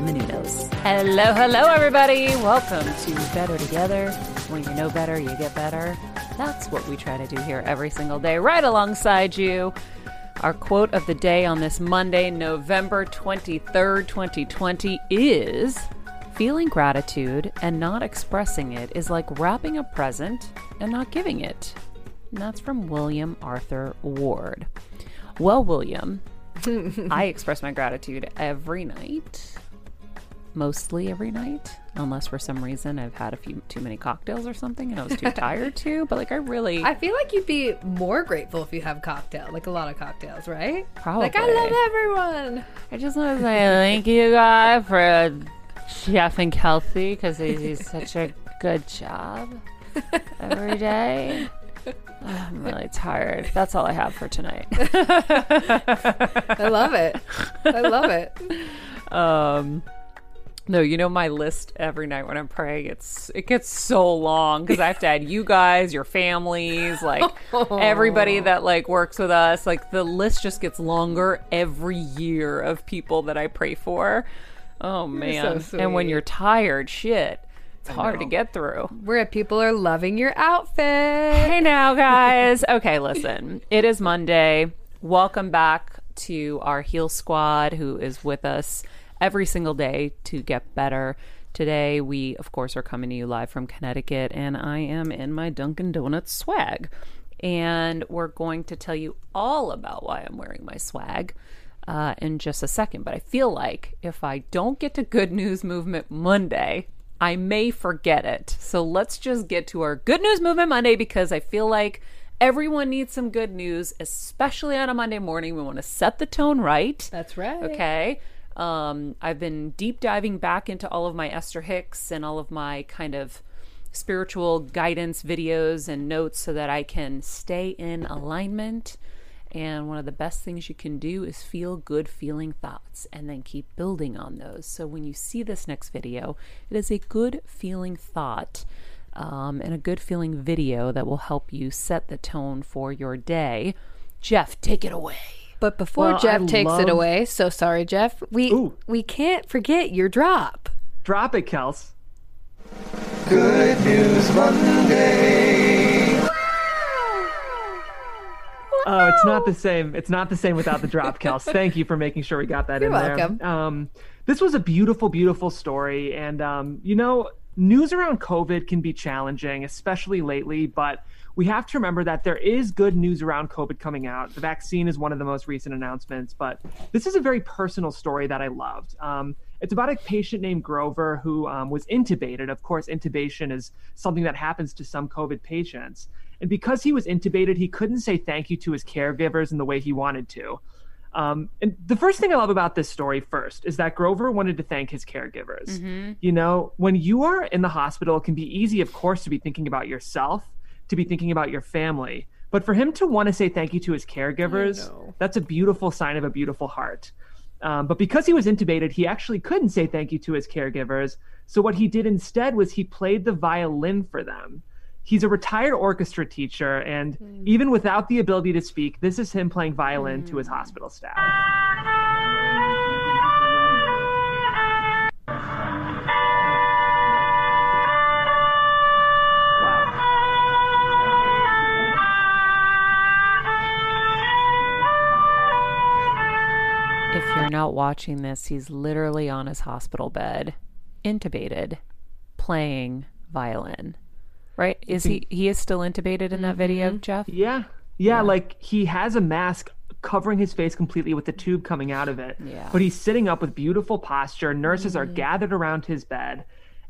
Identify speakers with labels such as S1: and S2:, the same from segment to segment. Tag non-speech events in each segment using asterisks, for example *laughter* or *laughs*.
S1: Menounos. Hello, hello, everybody. Welcome to Better Together. When you know better, you get better. That's what we try to do here every single day, right alongside you. Our quote of the day on this Monday, November 23rd, 2020 is Feeling gratitude and not expressing it is like wrapping a present and not giving it. And that's from William Arthur Ward. Well, William, *laughs* I express my gratitude every night, mostly every night, unless for some reason I've had a few too many cocktails or something and I was too *laughs* tired to. But like, I really,
S2: I feel like you'd be more grateful if you have cocktail, like a lot of cocktails, right?
S1: Probably.
S2: Like I love everyone.
S1: I just want to say thank you, guy, for Jeff and Kelsey because they do such a good job every day. I'm really tired. That's all I have for tonight. *laughs*
S2: I love it. I love it. *laughs*
S1: Um, no, you know my list every night when I'm praying. It's it gets so long because I have to add you guys, your families, like *laughs* everybody that like works with us. Like the list just gets longer every year of people that I pray for. Oh man!
S2: so
S1: and when you're tired, shit, it's hard to get through.
S2: Where people are loving your outfit.
S1: Hey now, guys. *laughs* Okay, listen. It is Monday. Welcome back to our Heal Squad who is with us every single day to get better. Today, we, of course, are coming to you live from Connecticut, and I am in my Dunkin' Donuts swag. And we're going to tell you all about why I'm wearing my swag uh, in just a second. But I feel like if I don't get to Good News Movement Monday, I may forget it. So let's just get to our Good News Movement Monday because I feel like everyone needs some good news, especially on a Monday morning. We want to set the tone right.
S2: That's right.
S1: Okay. Um, I've been deep diving back into all of my Esther Hicks and all of my kind of spiritual guidance videos and notes so that I can stay in alignment. And one of the best things you can do is feel good feeling thoughts and then keep building on those. So when you see this next video, it is a good feeling thought um, and a good feeling video that will help you set the tone for your day. Jeff, take it away.
S2: But before
S3: Well,
S2: Jeff
S3: I
S2: takes
S3: love-
S2: it away, so sorry, Jeff. We
S3: Ooh.
S2: we can't forget your drop.
S3: Drop it, Kels.
S4: Good News Monday.
S3: Oh, it's not the same. It's not the same without the drop, Kels. *laughs* Thank you for making sure we got that
S2: You're
S3: in
S2: welcome.
S3: there. Um, this was a beautiful, beautiful story, and um, you know, news around COVID can be challenging, especially lately. But we have to remember that there is good news around COVID coming out. The vaccine is one of the most recent announcements, but this is a very personal story that I loved. Um, it's about a patient named Grover who um, was intubated. Of course, intubation is something that happens to some COVID patients. And because he was intubated, he couldn't say thank you to his caregivers in the way he wanted to. Um, and the first thing I love about this story first is that Grover wanted to thank his caregivers. You know, when you are in the hospital, it can be easy, of course, to be thinking about yourself, to be thinking about your family. But for him to want to say thank you to his caregivers, that's a beautiful sign of a beautiful heart. Um, but because he was intubated, he actually couldn't say thank you to his caregivers. So what he did instead was he played the violin for them. He's a retired orchestra teacher, and even without the ability to speak, this is him playing violin to his hospital staff.
S1: If watching this, he's literally on his hospital bed, intubated, playing violin. Right? Is he he is still intubated in that video, mm-hmm. Jeff?
S3: Yeah. yeah. like he has a mask covering his face completely with the tube coming out of it.
S1: Yeah.
S3: But he's sitting up with beautiful posture. Nurses are mm-hmm. gathered around his bed.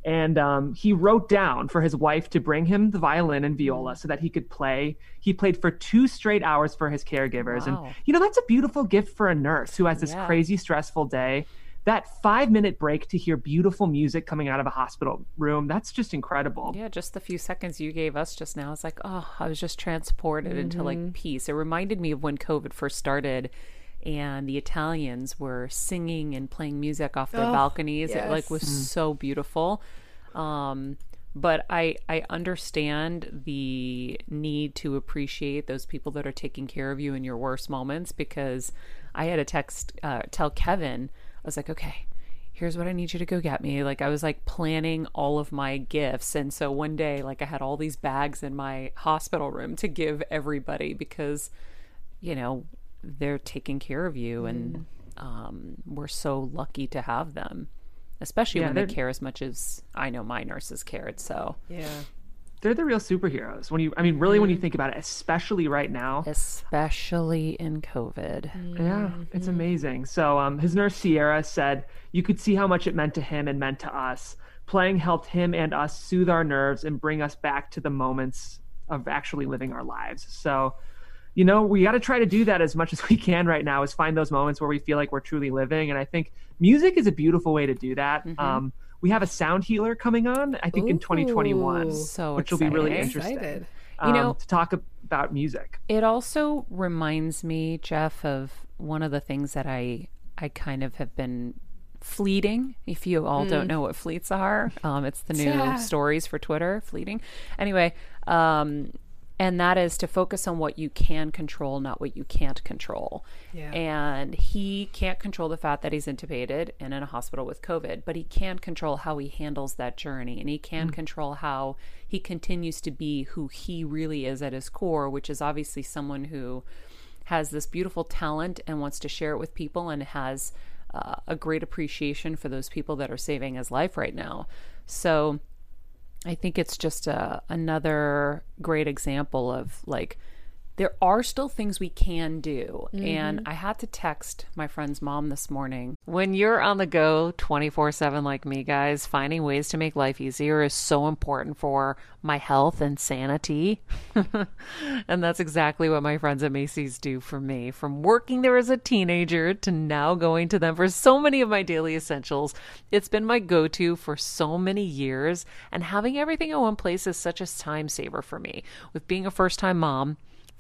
S3: And um, he wrote down for his wife to bring him the violin and viola so that he could play. He played for two straight hours for his caregivers.
S1: Wow.
S3: And, you know, that's a beautiful gift for a nurse who has this
S1: Yeah.
S3: crazy, stressful day. That five minute break to hear beautiful music coming out of a hospital room, that's just incredible.
S1: Yeah, just the few seconds you gave us just now. It's like, oh, I was just transported into like peace. It reminded me of when COVID first started and the Italians were singing and playing music off their balconies. It like was so beautiful. Um but I I understand the need to appreciate those people that are taking care of you in your worst moments because I had a text uh, tell Kevin I was like, okay, here's what I need you to go get me. Like I was like planning all of my gifts. And so one day, like I had all these bags in my hospital room to give everybody because, you know, they're taking care of you and um, we're so lucky to have them. Especially
S3: Yeah,
S1: when they care as much as I know my nurses cared. So,
S2: Yeah.
S3: They're the real superheroes. When you, I mean, really, when you think about it, especially right now,
S1: especially in COVID.
S3: Yeah, it's amazing. So um, his nurse Sierra said you could see how much it meant to him and meant to us. Playing helped him and us soothe our nerves and bring us back to the moments of actually living our lives. So, you know, we got to try to do that as much as *laughs* we can right now. Is find those moments where we feel like we're truly living. And I think music is a beautiful way to do that. Um, we have a sound healer coming on, I think, in 2021,
S1: So
S3: which will be really interesting.
S2: Excited.
S1: You
S3: um,
S1: know-
S3: to talk about music.
S1: It also reminds me, Jeff, of one of the things that I I kind of have been fleeting. If you all don't know what fleets are, um, it's the new
S2: Yeah.
S1: stories for Twitter. Fleeting, anyway. Um, and that is to focus on what you can control, not what you can't control.
S2: Yeah.
S1: And he can't control the fact that he's intubated and in a hospital with COVID, but he can control how he handles that journey. And he can control how he continues to be who he really is at his core, which is obviously someone who has this beautiful talent and wants to share it with people and has uh, a great appreciation for those people that are saving his life right now. So I think it's just a, another great example of like there are still things we can do. And mm-hmm. I had to text my friend's mom this morning. When you're on the go 24 7 like me, guys, finding ways to make life easier is so important for my health and sanity. *laughs* and that's exactly what my friends at Macy's do for me. From working there as a teenager to now going to them for so many of my daily essentials, it's been my go to for so many years. And having everything in one place is such a time saver for me. With being a first time mom,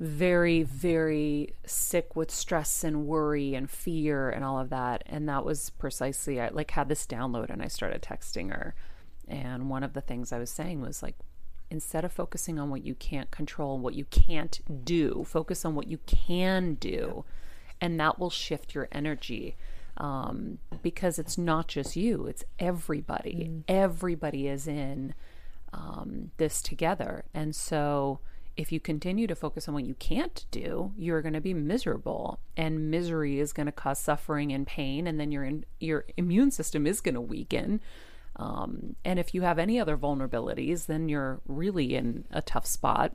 S1: very very sick with stress and worry and fear and all of that. And that was precisely i like had this download and i started texting her. And one of the things i was saying was like instead of focusing on what you can't control what you can't do focus on what you can do. And that will shift your energy um, because it's not just you it's everybody. Everybody is in um, this together. And so if you continue to focus on what you can't do, you're going to be miserable, and misery is going to cause suffering and pain, and then your your immune system is going to weaken. Um, and if you have any other vulnerabilities, then you're really in a tough spot.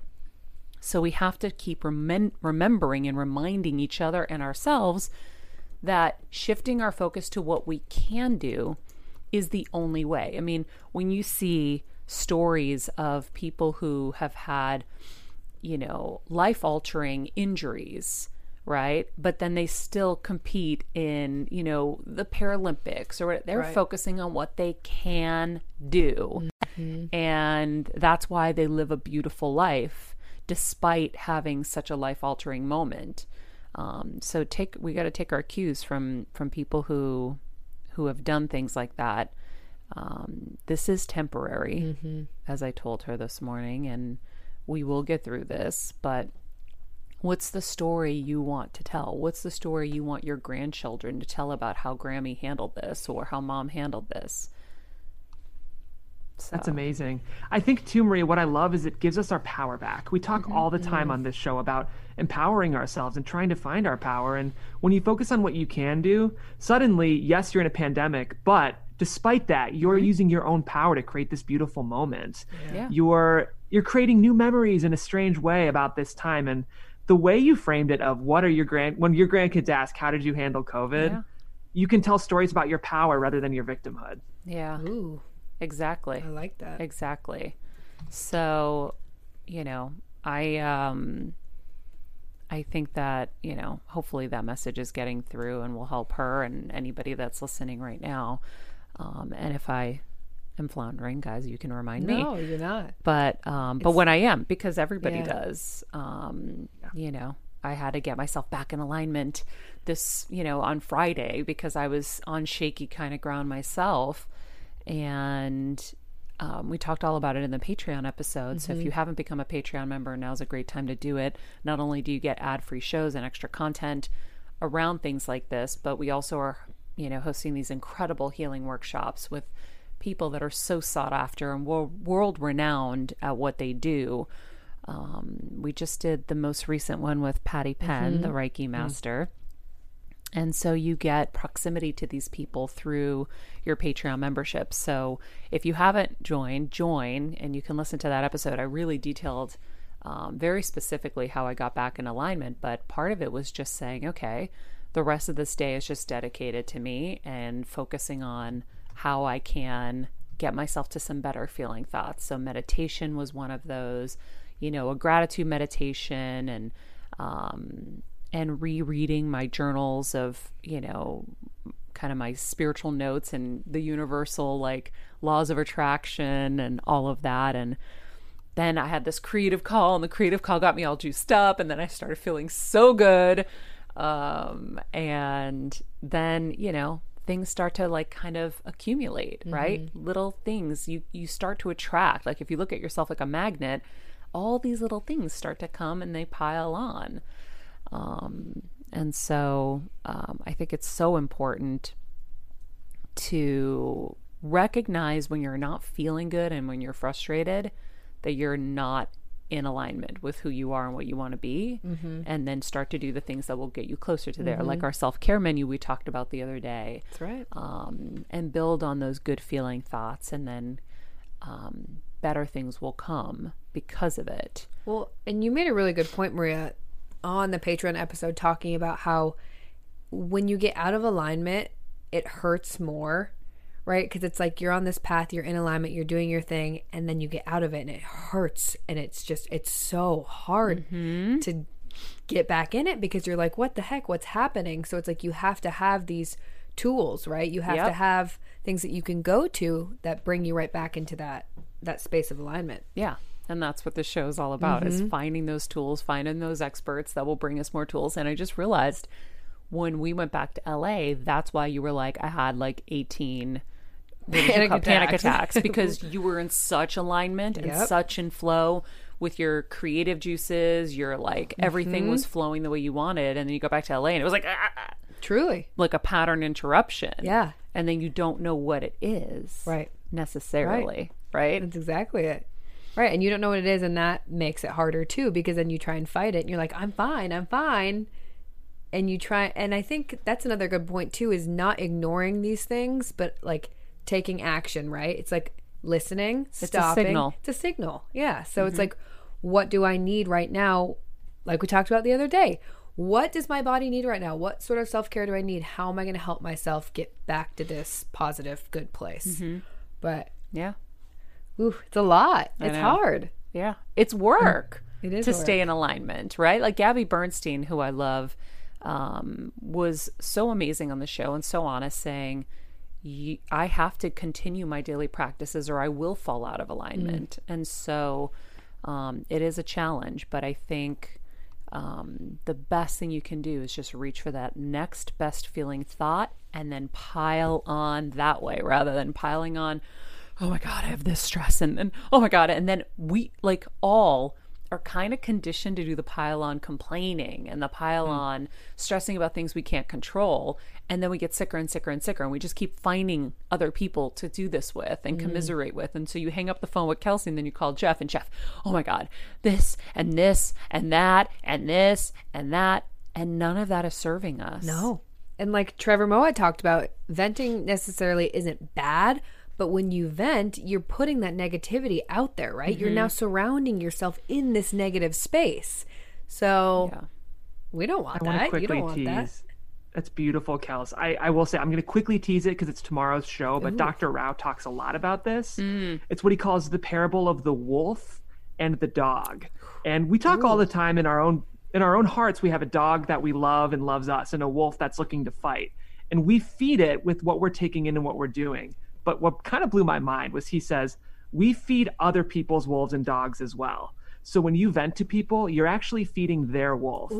S1: So we have to keep remem- remembering and reminding each other and ourselves that shifting our focus to what we can do is the only way. I mean, when you see stories of people who have had you know, life altering injuries, right? But then they still compete in, you know, the Paralympics or they're
S2: Right.
S1: focusing on what they can do. And that's why they live a beautiful life despite having such a life altering moment. Um, so take we got to take our cues from from people who who have done things like that. Um, this is temporary, as I told her this morning, and we will get through this. But what's the story you want to tell? What's the story you want your grandchildren to tell about how Grammy handled this or how mom handled this?
S3: That's amazing. I think too, Maria, what I love is it gives us our power back. We talk
S1: Mm-hmm.
S3: all the time on this show about empowering ourselves and trying to find our power. And when you focus on what you can do, suddenly, yes, you're in a pandemic, but despite that, you're using your own power to create this beautiful moment.
S1: Mm-hmm. Yeah.
S3: You're you're creating new memories in a strange way about this time. And the way you framed it of what are your grand when your grandkids ask, how did you handle COVID?
S1: Yeah.
S3: You can tell stories about your power rather than your victimhood.
S1: Yeah,
S2: Ooh,
S1: exactly.
S2: I like that.
S1: Exactly. So, you know, I um I think that, you know, hopefully that message is getting through and will help her and anybody that's listening right now. Um and if I am floundering, guys, you can remind me.
S2: No, you're not.
S1: But um but when I am because everybody
S2: Yeah.
S1: does. Um you know, I had to get myself back in alignment this, you know, on Friday because I was on shaky kind of ground myself and um, we talked all about it in the Patreon episode. So if you haven't become a Patreon member, now's a great time to do it. Not only do you get ad free shows and extra content around things like this, but we also are, you know, hosting these incredible healing workshops with people that are so sought after and world renowned at what they do. Um, we just did the most recent one with Patty Penn, the Reiki master. And so you get proximity to these people through your Patreon membership. So if you haven't joined, join and you can listen to that episode. I really detailed um, very specifically how I got back in alignment, but part of it was just saying, okay, the rest of this day is just dedicated to me and focusing on how I can get myself to some better feeling thoughts. So meditation was one of those, you know, a gratitude meditation and um, and rereading my journals of, you know, kind of my spiritual notes and the universal like laws of attraction and all of that. And then I had this creative call, and the creative call got me all juiced up. And then I started feeling so good. Um, and then, you know, things start to like kind of accumulate, right? Little things you you start to attract. Like if you look at yourself like a magnet, all these little things start to come and they pile on. Um, and so um, I think it's so important to recognize when you're not feeling good and when you're frustrated that you're not in alignment with who you are and what you want to be and then start to do the things that will get you closer to there like our self-care menu we talked about the other day.
S2: That's right.
S1: um, and build on those good feeling thoughts and then um, better things will come because of it.
S2: Well, and you made a really good point, Maria, on the Patreon episode talking about how when you get out of alignment, it hurts more, right? Because it's like you're on this path, you're in alignment, you're doing your thing, and then you get out of it and it hurts. And it's just, it's so hard mm-hmm. to get back in it because you're like, what the heck? What's happening? So it's like you have to have these tools, right? You have to have things that you can go to that bring you right back into that that space of alignment.
S1: Yeah. And that's what this show is all about is mm-hmm. finding those tools, finding those experts that will bring us more tools. And I just realized when we went back to LA, that's why you were like, I had like 18 what did you
S2: Panic
S1: panic
S2: attacks. *laughs*
S1: attacks because you were in such alignment and
S2: Yep.
S1: such in flow with your creative juices. Your like everything was flowing the way you wanted. And then you go back to LA and it was like, ah, ah,
S2: Truly.
S1: like a pattern interruption.
S2: Yeah.
S1: And then you don't know what it is
S2: Right.
S1: necessarily. Right.
S2: That's exactly it. Right. And you don't know what it is, and that makes it harder too, because then you try and fight it, and you're like, I'm fine, I'm fine. And you try, and I think that's another good point too, is not ignoring these things, but like taking action, right? It's like listening,
S1: a
S2: stopping.
S1: signal.
S2: It's a signal. Yeah. So it's mm-hmm. like, what do I need right now? Like we talked about the other day. What does my body need right now? What sort of self care do I need? How am I going to help myself get back to this positive, good place? Mm-hmm. But
S1: Yeah.
S2: Ooh, it's a lot. It's
S1: know.
S2: hard.
S1: Yeah. It's work mm,
S2: It is
S1: to
S2: work.
S1: stay in alignment, right? Like Gabby Bernstein, who I love, um, was so amazing on the show and so honest, saying, "Ye- I have to continue my daily practices or I will fall out of alignment. And so um, it is a challenge, but I think um, the best thing you can do is just reach for that next best feeling thought and then pile on that way rather than piling on, oh my God, I have this stress. And then, oh my God. And then we, like, all are kind of conditioned to do the pile on complaining and the pile hmm. on stressing about things we can't control. And then we get sicker and sicker and sicker. And we just keep finding other people to do this with and hmm. commiserate with. And so you hang up the phone with Kelsey and then you call Jeff and Jeff, oh my God, this and this and that and this and that. And none of that is serving us.
S2: No. And like Trevor Moawad talked about, venting necessarily isn't bad, but when you vent, you're putting that negativity out there, right? You're
S1: Mm-hmm.
S2: now surrounding yourself in this negative space. So
S1: Yeah.
S2: we don't want
S3: I want to
S2: that. You
S3: quickly
S2: don't want
S3: tease.
S2: that.
S3: That's beautiful, Kels. I, I will say I'm going to quickly tease it because it's tomorrow's show. But Dr. Rao talks a lot about this.
S2: Mm.
S3: It's what he calls the parable of the wolf and the dog. And we talk all the time in our own in our own hearts. We have a dog that we love and loves us, and a wolf that's looking to fight. And we feed it with what we're taking in and what we're doing. But what kind of blew my mind was he says we feed other people's wolves and dogs as well. So when you vent to people, you're actually feeding their wolf.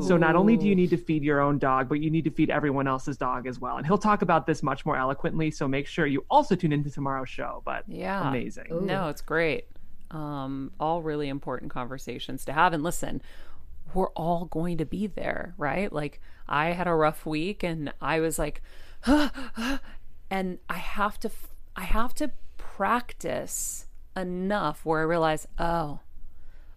S3: So not only do you need to feed your own dog, but you need to feed everyone else's dog as well. And he'll talk about this much more eloquently. So make sure you also tune into tomorrow's show. But
S1: Yeah.
S3: amazing.
S1: No, it's great. Um, all really important conversations to have. And listen, we're all going to be there, right? Like I had a rough week and I was like, *gasps* and I have to, I have to practice enough where I realize, oh,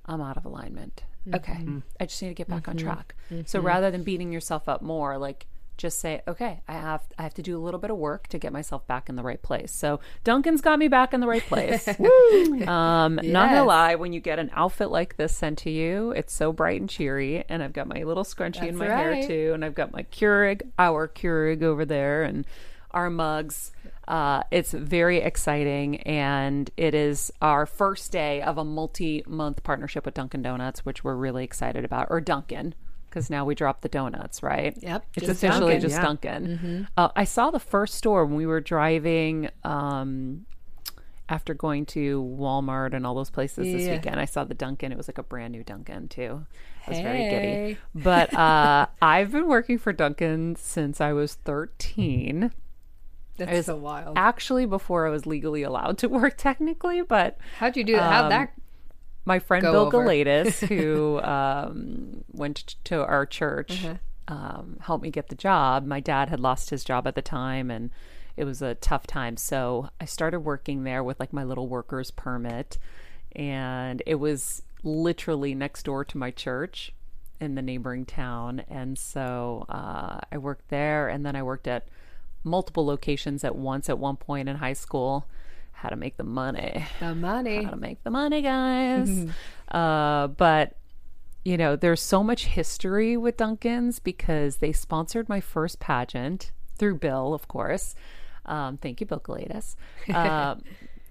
S1: I'm out of alignment. Okay. Mm-hmm. I just need to get back on mm-hmm. track. So mm-hmm. rather than beating yourself up more, like just say, okay, I have I have to do a little bit of work to get myself back in the right place. So Dunkin's got me back in the right place. *laughs* um, Not
S2: Yes.
S1: gonna lie, when you get an outfit like this sent to you, it's so bright and cheery, and I've got my little scrunchie in my
S2: right.
S1: hair too, and I've got my Keurig, our Keurig over there, and our mugs. Uh, it's very exciting, and it is our first day of a multi-month partnership with Dunkin' Donuts, which we're really excited about, or Dunkin', because now we drop the donuts, right?
S2: Yep,
S1: It's officially
S3: Dunkin',
S1: just
S3: yeah.
S1: Dunkin'. Uh, I saw the first store when we were driving um, after going to Walmart and all those places this weekend. I saw the Dunkin'. It was like a brand new Dunkin' too. I was very giddy. But uh, *laughs* I've been working for Dunkin' since I was 13
S2: That's
S1: was
S2: so wild.
S1: actually before I was legally allowed to work technically, but
S2: How'd you do that? How'd that?
S1: my friend Bill
S2: over.
S1: Galatis, *laughs* who um, went to our church,
S2: Uh-huh.
S1: um, helped me get the job. My dad had lost his job at the time, and it was a tough time. So I started working there with like my little worker's permit, and it was literally next door to my church in the neighboring town. And so uh, I worked there, and then I worked at multiple locations at once at one point in high school. How to make the money
S2: The money.
S1: how to make the money, guys. *laughs* uh, but you know, there's so much history with Dunkin's because they sponsored my first pageant through Bill, of course. Um, thank you, Bill Galatis. *laughs* Uh,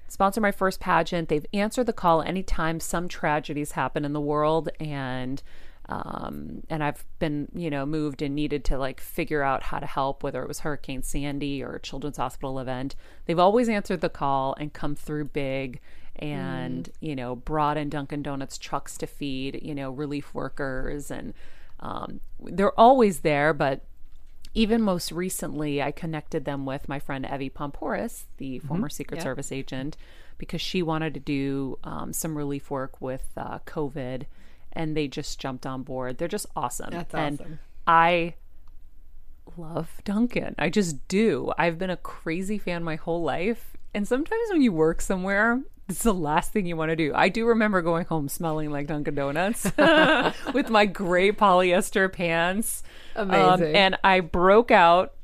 S1: sponsor my first pageant. They've answered the call anytime some tragedies happen in the world, and um, and I've been you know moved and needed to like figure out how to help, whether it was Hurricane Sandy or a Children's Hospital event. They've always answered the call and come through big and you know brought in Dunkin' Donuts trucks to feed you know relief workers and um, they're always there, but even most recently, I connected them with my friend Evy Poumpouras, the former Secret Service agent, because she wanted to do um, some relief work with uh, COVID, and they just jumped on board. They're just awesome.
S2: That's
S1: and
S2: awesome.
S1: I love Dunkin'. I just do. I've been a crazy fan my whole life. And sometimes when you work somewhere, it's the last thing you want to do. I do remember going home smelling like Dunkin' Donuts *laughs* *laughs* with my gray polyester pants. Um, and I broke out.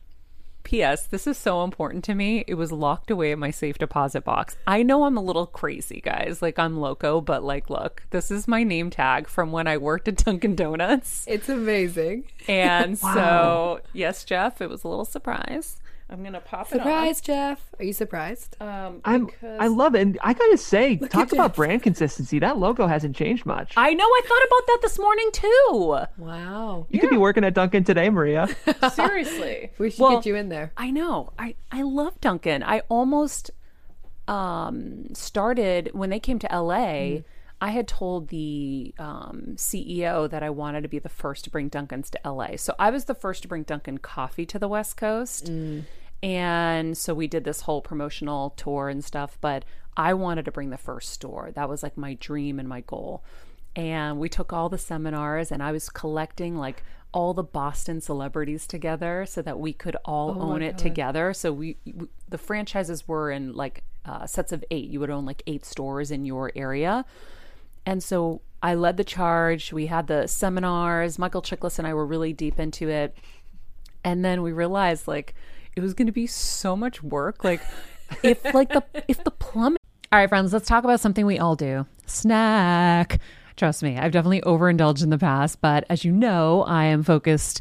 S1: P.S. This is so important to me. It was locked away in my safe deposit box. I know I'm a little crazy, guys. Like I'm loco, but like, look, this is my name tag from when I worked at *laughs* Dunkin' Donuts.
S2: It's amazing.
S1: And *laughs* so, yes, Jeff, it was a little surprise. I'm gonna pop it.
S2: Surprise, Jeff. Are you surprised?
S1: Um,
S3: I'm,
S1: because-
S3: I love it. And I gotta say, talk about
S2: this.
S3: brand consistency. That logo hasn't changed much.
S1: I know. I thought about that this morning too.
S2: Wow.
S3: you could be working at Dunkin' today, Maria. *laughs*
S1: Seriously, *laughs*
S2: We should
S1: Well,
S2: get you in there.
S1: I know. I I love Dunkin'. I almost um started when they came to LA. I had told the um, CEO that I wanted to be the first to bring Dunkin's to LA. So I was the first to bring Dunkin' coffee to the West Coast. And so we did this whole promotional tour and stuff, but I wanted to bring the first store. That was like my dream and my goal. And we took all the seminars and I was collecting like all the Boston celebrities together so that we could all own it together. So we, we the franchises were in like uh, sets of 8. You would own like 8 stores in your area. And so I led the charge. We had the seminars. Michael Chiklis and I were really deep into it. And then we realized like it was going to be so much work. Like *laughs* if like the if the plumbing. All right, friends, let's talk about something we all do. Snack. Trust me, I've definitely overindulged in the past, but as you know, I am focused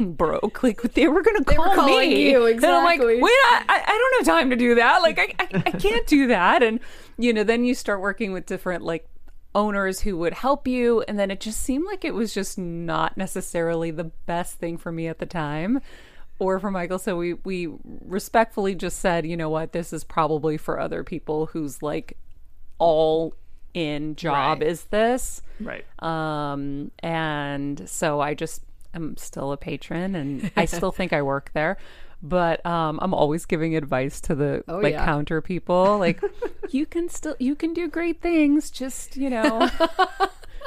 S1: *laughs* broke. Like they were gonna
S2: were
S1: call
S2: calling
S1: me.
S2: you,
S1: And I'm like, wait, I, I I don't have time to do that. Like I, I, I can't do that. And you know, then you start working with different like owners who would help you, and then it just seemed like it was just not necessarily the best thing for me at the time. Or for Michael, so we we respectfully just said, you know what, this is probably for other people who's like all in job
S2: Right.
S1: is this.
S3: right.
S1: Um, and so I just am still a patron and *laughs* I still think I work there. But um, I'm always giving advice to the
S2: Oh,
S1: like
S2: yeah.
S1: counter people, like *laughs* you can still you can do great things. Just you know,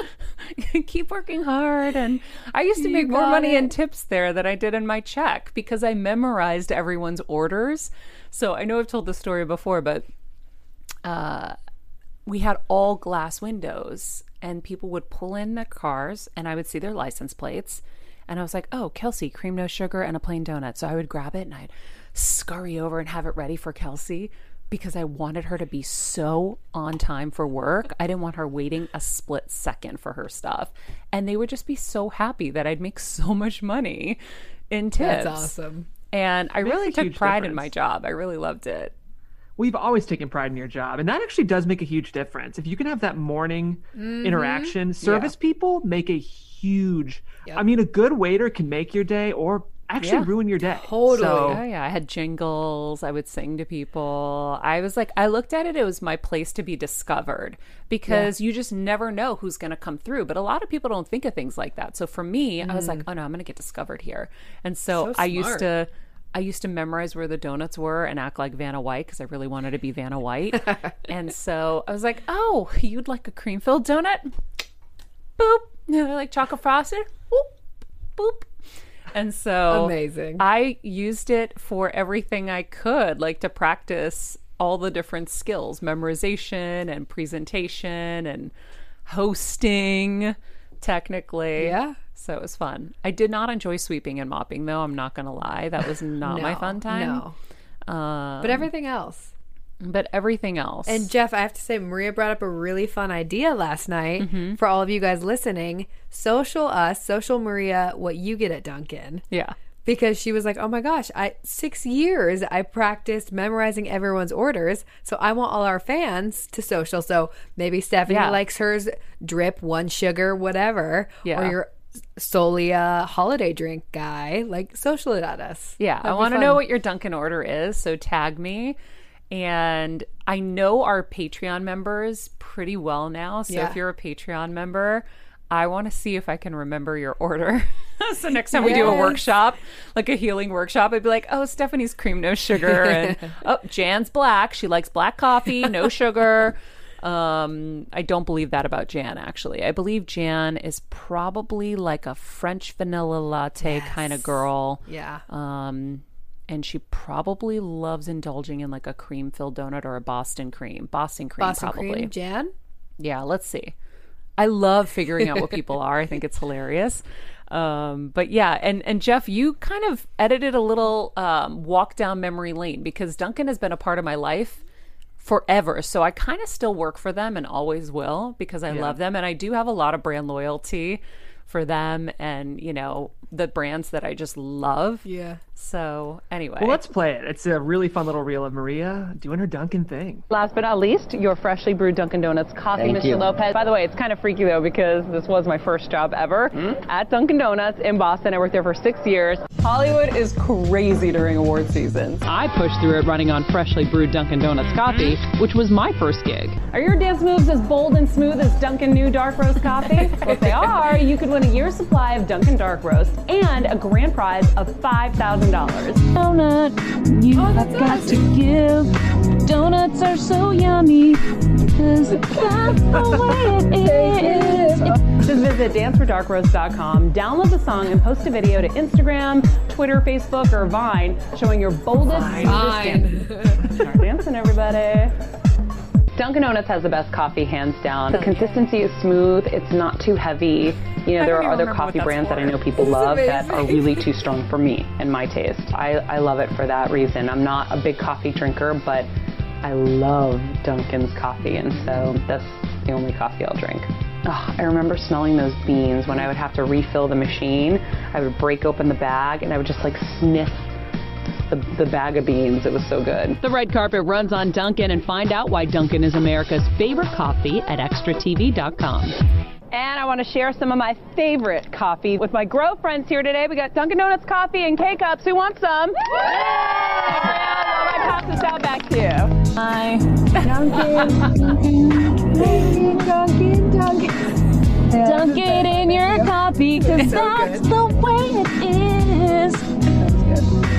S1: *laughs* keep working hard. And I used to
S2: You
S1: make more money in tips there than I did in my check because I memorized everyone's orders. So I know I've told the story before, but uh, we had all glass windows and people would pull in their cars and I would see their license plates. And I was like, oh, Kelsey, cream, no sugar, and a plain donut. So I would grab it and I'd scurry over and have it ready for Kelsey because I wanted her to be so on time for work. I didn't want her waiting a split second for her stuff. And they would just be so happy that I'd make so much money in tips.
S2: That's awesome.
S1: And I really took pride in my job. I really loved it.
S3: We've always taken pride in your job, and that actually does make a huge difference. If you can have that morning
S2: Mm-hmm.
S3: interaction, service people make a huge.
S2: Yep.
S3: I mean, a good waiter can make your day or actually
S1: Yeah.
S3: ruin your day.
S2: Totally.
S3: So,
S1: Oh yeah, I had jingles. I would sing to people. I was like, I looked at it. It was my place to be discovered because you just never know who's going to come through. But a lot of people don't think of things like that. So for me, I was like, oh no, I'm going to get discovered here. And so,
S2: So
S1: I used to. I used to memorize where the donuts were and act like Vanna White because I really wanted to be Vanna White. *laughs* and so I was like, "Oh, you'd like a cream filled donut? Boop. *laughs* Like chocolate frosted? Boop, boop." And so
S2: Amazing.
S1: I used it for everything I could, like to practice all the different skills, memorization and presentation and hosting, technically.
S2: Yeah.
S1: So it was fun. I did not enjoy sweeping and mopping, though. I'm not going to lie. That was not my fun time.
S2: No.
S1: Um,
S2: But everything else.
S1: but everything else.
S2: And Jeff, I have to say, Maria brought up a really fun idea last night for all of you guys listening. Social us, social Maria, what you get at Dunkin'.
S1: yeah.
S2: Because she was like, "Oh my gosh, I six years I practiced memorizing everyone's orders, so I want all our fans to social. So maybe Stephanie
S1: Yeah.
S2: likes hers drip, one sugar, whatever,
S1: Yeah.
S2: or you're solely a holiday drink guy. Like social it at us.
S1: Yeah, I
S2: That'd be
S1: want to know what your Dunkin' order is, so tag me. And I know our Patreon members pretty well now. So
S2: Yeah.
S1: if you're a Patreon member, I want to see if I can remember your order. *laughs* so next time we do a workshop, like a healing workshop, I'd be like, "Oh, Stephanie's cream no sugar," and *laughs* "Oh, Jan's black. She likes black coffee, no sugar." *laughs* Um, I don't believe that about Jan. Actually, I believe Jan is probably like a French vanilla latte kind of girl.
S2: Yeah.
S1: Um, and she probably loves indulging in like a cream filled donut or a Boston cream. Boston cream,
S2: Boston
S1: probably.
S2: cream, Jan.
S1: Yeah, let's see. I love figuring out what *laughs* people are. I think it's hilarious. Um, but yeah, and and Jeff, you kind of edited a little um, walk down memory lane because Dunkin' has been a part of my life forever. So I kind of still work for them and always will because I love them and I do have a lot of brand loyalty for them and you know the brands that I just love.
S2: Yeah.
S1: So anyway,
S3: well, let's play it. It's a really fun little reel of Maria doing her Dunkin' thing.
S5: Last but not least, your freshly brewed Dunkin' Donuts coffee,
S4: Thank
S5: Mr.
S4: you.
S5: Lopez. By the way, it's kind of freaky though because this was my first job ever hmm? at Dunkin' Donuts in Boston. I worked there for six years. Hollywood is crazy during award season. I pushed through it running on freshly brewed Dunkin' Donuts coffee, hmm? which was my first gig. Are your dance moves as bold and smooth as Dunkin' new dark roast coffee? *laughs* well, if they are, you could win a year's supply of Dunkin' dark roast and a grand prize of $5,000.
S6: donut you have got to give. Donuts are so yummy, cause that's the way it *laughs* is.
S5: Just visit dancefordarkroast.com, download the song, and post a video to Instagram, Twitter, Facebook, or Vine showing your boldest, smoothest dance. *laughs* Start dancing, everybody. Dunkin' Donuts has the best coffee, hands down. The consistency is smooth. It's not too heavy. You know, there are other coffee brands that I know people love that are really too strong for me and my taste. I, I love it for that reason. I'm not a big coffee drinker, but I love Dunkin's coffee, and so that's the only coffee I'll drink. Ugh, I remember smelling those beans when I would have to refill the machine. I would break open the bag and I would just like sniff the, the bag of beans. It was so good. The red carpet runs on Dunkin' and find out why Dunkin' is America's favorite coffee at extratv.com. And I want to share some of my favorite coffee with my grow friends here today. We got Dunkin' Donuts coffee and K cups. Who wants some? I pass this out back to you.
S6: Hi. Dunk it in your coffee, cause that's the way it is.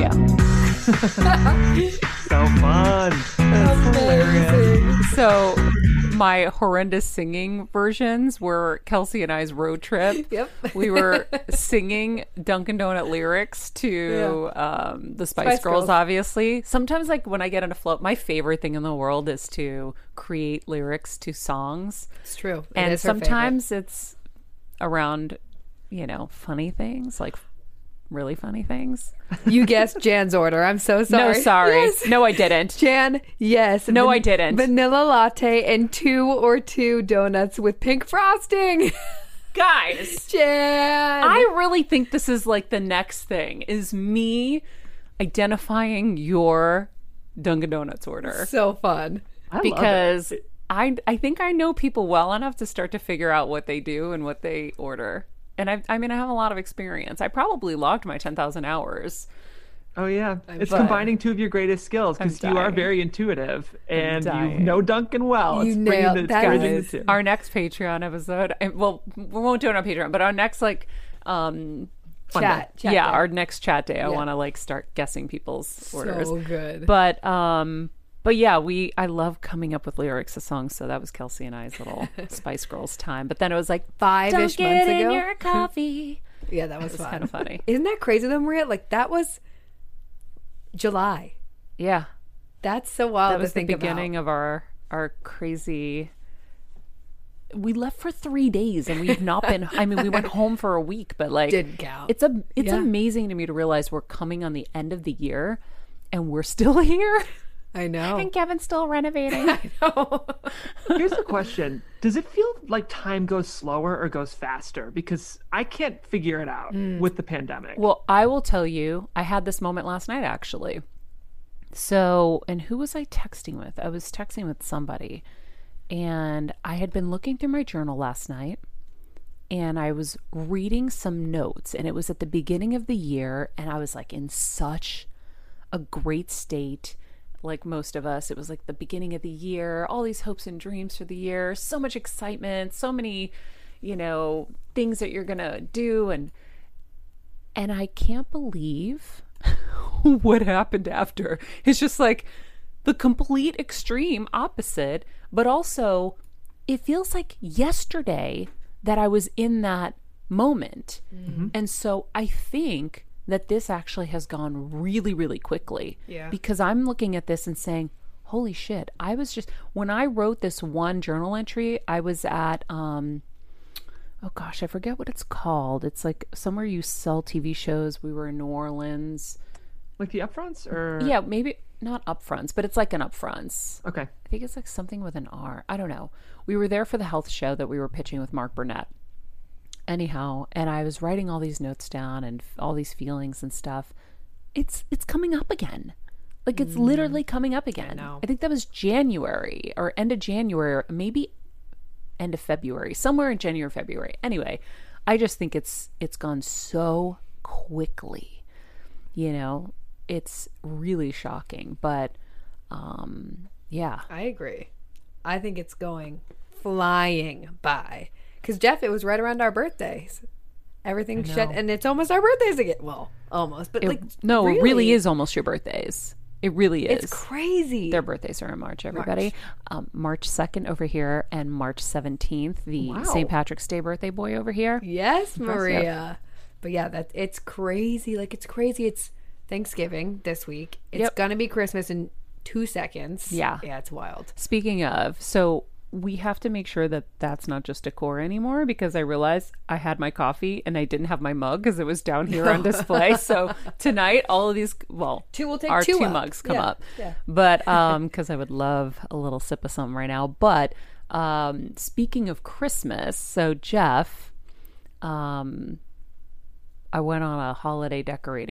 S6: Yeah.
S3: So fun. That's hilarious.
S1: So my horrendous singing versions were Kelsey and I's road trip. *laughs*
S2: Yep.
S1: We were *laughs* singing Dunkin' Donut lyrics to um, the Spice,
S2: Spice
S1: Girls,
S2: Girls.
S1: obviously. Sometimes, like when I get in a float, my favorite thing in the world is to create lyrics to songs.
S2: It's true. It
S1: and
S2: is favorite.
S1: sometimes it's around, you know, funny things, like really funny things.
S2: you guessed Jan's order. I'm so sorry.
S1: No, sorry.
S2: Yes.
S1: No, I didn't.
S2: Jan, yes.
S1: No, I didn't.
S2: Vanilla latte and two or two donuts with pink frosting.
S1: Guys. *laughs*
S2: Jan.
S1: I really think this is like the next thing is me identifying your Dunkin' Donuts order
S2: so fun.
S3: I love
S1: because
S3: it.
S1: I I think I know people well enough to start to figure out what they do and what they order. And I I mean I have a lot of experience. I probably logged my 10,000 hours.
S3: Oh yeah, it's
S1: but-
S3: combining two of your greatest skills because you are very intuitive and you know Dunkin' well.
S2: You
S3: it's
S2: nailed-
S3: bringing the,
S2: that
S3: bridging
S2: is-
S3: the two.
S1: Our next Patreon episode, and- well, we won't do it on Patreon, but our next like um
S2: Chat. chat
S1: yeah,
S2: there.
S1: our next chat day, I
S2: Yeah.
S1: want to like start guessing people's orders.
S2: so good.
S1: But um but yeah, we I love coming up with lyrics to songs, so that was Kelsey and I's little *laughs* Spice Girls time. But then it was like
S2: Five-ish
S1: "Dunk
S2: months
S1: it in
S2: ago."
S1: your *laughs* coffee.
S2: yeah, that was,
S1: was kind of funny. *laughs*
S2: Isn't that crazy though, Maria? Like that was July.
S1: Yeah,
S2: That's so wild
S1: that was
S2: to
S1: the
S2: think
S1: beginning of our our crazy. We left for three days and we've not been. I mean, we went home for a week, but like
S2: Didn't count.
S1: It's a it's
S2: Yeah.
S1: amazing to me to realize we're coming on the end of the year, and we're still here,
S2: about. I know.
S1: and Kevin's still renovating. *laughs* I know.
S3: Here's the *laughs* question: Does it feel like time goes slower or goes faster? Because I can't figure it out
S1: Mm.
S3: with the pandemic.
S1: Well, I will tell you, I had this moment last night actually. So, and who was I texting with? I was texting with somebody, and I had been looking through my journal last night and I was reading some notes, and it was at the beginning of the year, and I was like in such a great state. Like most of us, it was like the beginning of the year, all these hopes and dreams for the year, so much excitement, so many, you know, things that you're gonna do, and and I can't believe *laughs* what happened after. It's just like the complete extreme opposite, but also it feels like yesterday that I was in that moment. Mm-hmm. And so I think that this actually has gone really, really quickly.
S2: Yeah.
S1: Because I'm looking at this and saying, holy shit, I was just, when I wrote this one journal entry, I was at, um, oh gosh, I forget what it's called. It's like somewhere you sell TV shows. We were in New Orleans.
S3: like the upfronts, or
S1: Yeah, maybe not upfronts, but it's like an upfronts.
S3: okay,
S1: I think it's like something with an R. I don't know. We were there for the health show that we were pitching with Mark Burnett. Anyhow, and I was writing all these notes down and f- all these feelings and stuff. It's it's coming up again. Like it's literally coming up again.
S2: know.
S1: I think that was January or end of January, or maybe end of February, somewhere in January or February. Anyway, I just think it's it's gone so quickly. You know, it's really shocking, but um yeah.
S2: I agree. I think it's going flying by. Because Jeff, it was right around our birthdays. Everything shut, and it's almost our birthdays again. Well, almost, but
S1: It-
S2: like
S1: no, it really is almost your birthdays. It really is.
S2: It's crazy.
S1: Their birthdays are in March, everybody. Um, March 2nd over here and March 17th, the
S3: Wow.
S1: St. Patrick's Day birthday boy over here.
S2: Yes, Maria. But yeah, that it's crazy. Like it's crazy. It's Thanksgiving this week. It's
S1: Yep.
S2: gonna be Christmas in two seconds.
S1: Yeah.
S2: yeah, it's wild.
S1: Speaking of, so we have to make sure that that's not just decor anymore because I realized I had my coffee and I didn't have my mug because it was down here on *laughs* display. so tonight, all of these, well,
S2: Two- we'll take
S1: our
S2: two
S1: two mugs come
S2: Yeah,
S1: up.
S2: yeah.
S1: But *laughs* um, because I would love a little sip of something right now. But um, speaking of Christmas, so Jeff, um, I went on a holiday decorating.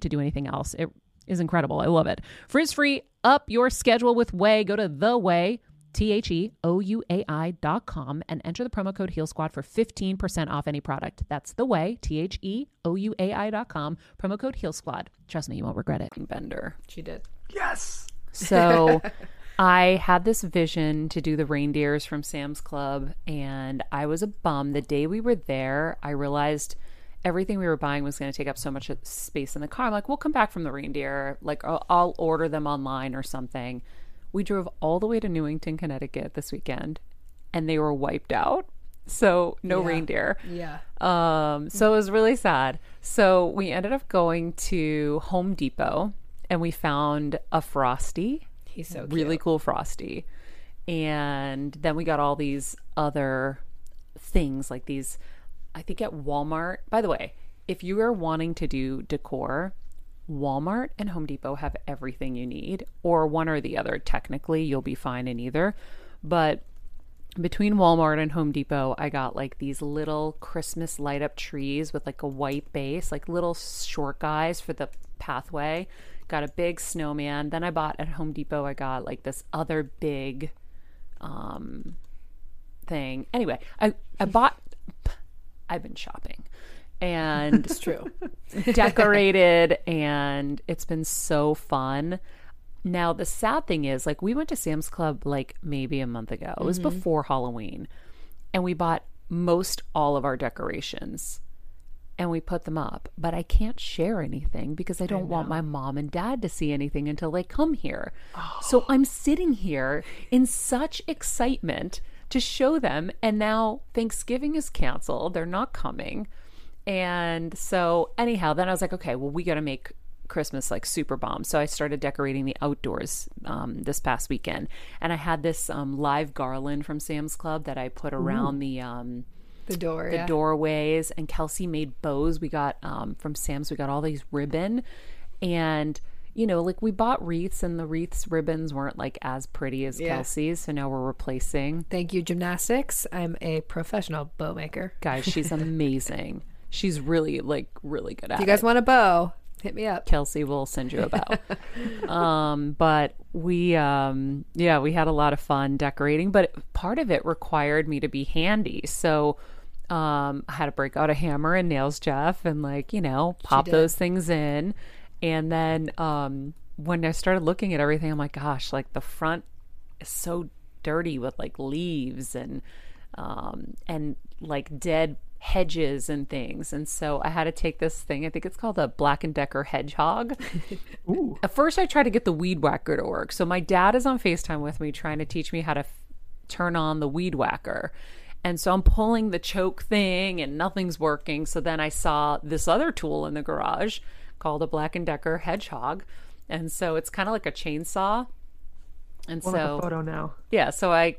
S1: to do anything else. It is incredible. I love it. Frizz free, up your schedule with Ouai. Go to the Ouai. T H E O U A I dot com and enter the promo code Heal Squad for 15% off any product. That's the Ouai, T H E O U A I dot com, promo code Heal Squad. Trust me, you won't regret it. Bender.
S2: She did.
S3: Yes.
S1: So *laughs* I had this vision to do the reindeers from Sam's Club, and I was a bum. The day we were there, I realized everything we were buying was going to take up so much space in the car. I'm like, we'll come back from the reindeer. Like, I'll, I'll order them online or something. We drove all the way to Newington, Connecticut this weekend, and they were wiped out. So, no
S2: Yeah.
S1: reindeer.
S2: Yeah.
S1: Um, so it was really sad. So we ended up going to Home Depot and we found a frosty,
S2: He's so cute.
S1: really cool frosty. And then we got all these other things like these I think at Walmart. By the way, if you are wanting to do decor, Walmart and Home Depot have everything you need, or one or the other. Technically, you'll be fine in either. But between Walmart and Home Depot, I got like these little Christmas light up trees with like a white base, like little short guys for the pathway. Got a big snowman. Then I bought at Home Depot, I got like this other big um thing. Anyway, I I bought I've been shopping. *laughs* And
S2: It's true.
S1: decorated and it's been so fun. Now the sad thing is like we went to Sam's Club like maybe a month ago. It was mm-hmm. before Halloween. And we bought most all of our decorations and we put them up, but I can't share anything because I don't want my mom and dad to see anything until they come here. Oh. So I'm sitting here in such excitement to show them and now Thanksgiving is canceled. They're not coming. And so, anyhow, then I was like, okay, well, we got to make Christmas like super bomb. So I started decorating the outdoors um, this past weekend, and I had this um, live garland from Sam's Club that I put around the um,
S2: The door.
S1: the
S2: yeah.
S1: doorways. And Kelsey made bows. We got um, from Sam's. We got all these ribbon, and you know, like we bought wreaths, and the wreaths ribbons weren't like as pretty as
S2: Yeah.
S1: Kelsey's. So now we're replacing.
S2: Thank you, gymnastics. I'm a professional bow maker.
S1: Guys, she's *laughs* amazing. she's really like really good at
S2: If you
S1: it.
S2: guys want a bow, hit me up.
S1: Kelsey will send you a bow. *laughs* um, but we, um, yeah, we had a lot of fun decorating, but part of it required me to be handy. So, um, I had to break out a hammer and nails, Jeff, and like, you know, pop those things in. And then, um, when I started looking at everything, I'm like, gosh, like the front is so dirty with like leaves and, um, and like dead hedges and things. And so I had to take this thing. I think it's called a Black and Decker hedgehog. *laughs*
S3: Ooh.
S1: At first, I tried to get the weed whacker to work. So my dad is on Facetime with me, trying to teach me how to f- turn on the weed whacker. And so I'm pulling the choke thing, and nothing's working. So then I saw this other tool in the garage called a Black and Decker hedgehog, and so it's kind of like a chainsaw. And
S3: We'll have
S1: so
S3: a photo now.
S1: yeah, so I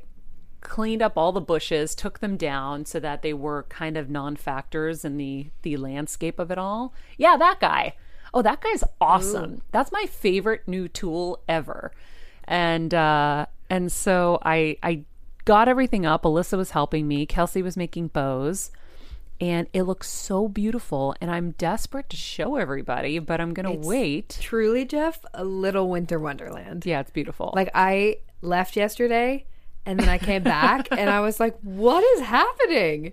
S1: cleaned up all the bushes, took them down so that they were kind of non-factors in the the landscape of it all. Yeah, that guy. Oh, that guy's awesome. That's my favorite new tool ever. And uh and so I I got everything up. Alyssa was helping me. Kelsey was making bows. And it looks so beautiful, and I'm desperate to show everybody, but I'm gonna wait.
S2: Truly, Jeff, a little winter wonderland.
S1: Yeah, it's beautiful.
S2: Like I left yesterday and then I came back and I was like, what is happening?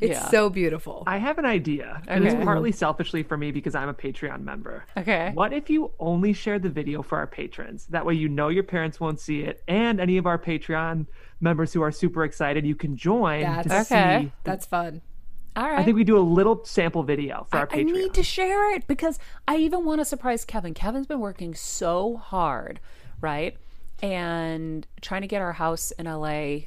S2: It's
S1: Yeah.
S2: so beautiful.
S3: I have an idea, and it's partly selfishly for me because I'm a Patreon member.
S1: okay.
S3: What if you only share the video for our patrons? That way, you know your parents won't see it, and any of our Patreon members who are super excited, you can join to
S2: That's-
S1: Okay.
S3: see.
S2: That's fun.
S1: All right.
S3: I think we do a little sample video for our
S1: I, I need to share it because I even want to surprise Kevin. Kevin's been working so hard, right? And trying to get our house in LA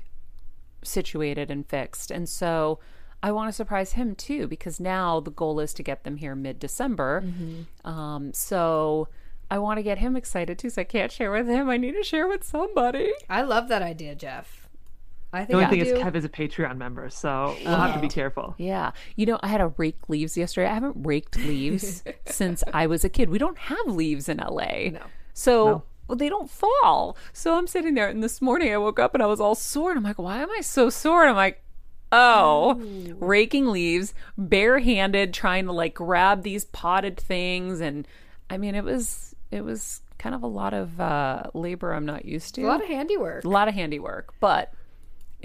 S1: situated and fixed. And so I want to surprise him too because now the goal is to get them here mid December. Um, so I want to get him excited too. So I can't share with him. I need to share with somebody.
S2: I love that idea, Jeff. I think
S3: The only
S2: I
S3: thing is. Kev is a Patreon member, so we'll have to be careful.
S1: Yeah. You know, I had to rake leaves yesterday. I haven't raked leaves *laughs* since I was a kid. We don't have leaves in LA.
S2: No.
S1: So well, they don't fall. So I'm sitting there, and this morning I woke up and I was all sore. And I'm like, why am I so sore? And I'm like, oh, raking leaves, barehanded, trying to like grab these potted things. And I mean, it was, it was kind of a lot of uh, labor I'm not used to.
S2: a lot of handiwork.
S1: a lot of handiwork, but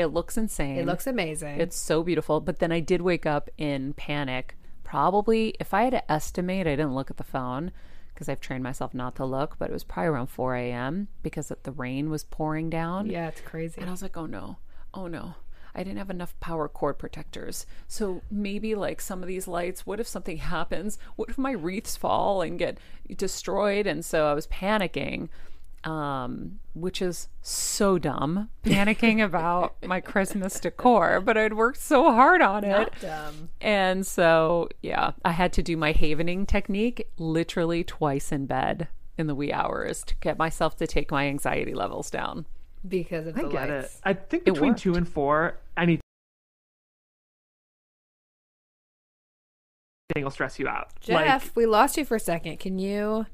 S1: it looks insane.
S2: It looks amazing.
S1: It's so beautiful. But then I did wake up in panic. Probably, if I had to estimate, I didn't look at the phone because I've trained myself not to look, but it was probably around 4 a.m. because the rain was pouring down.
S2: yeah, it's crazy.
S1: And I was like, oh no, oh no. I didn't have enough power cord protectors. So maybe like some of these lights, what if something happens? What if my wreaths fall and get destroyed? And so I was panicking, um, which is so dumb, panicking *laughs* about my Christmas decor, but I'd worked so hard on it.
S2: Dumb.
S1: And so, yeah, I had to do my havening technique literally twice in bed in the wee hours to get myself to take my anxiety levels down.
S2: Because of
S3: I
S2: the
S3: get
S2: lights.
S3: it. I think between two and four, anything will stress you out.
S2: Jeff,
S3: Like,
S2: we lost you for a second. Can you?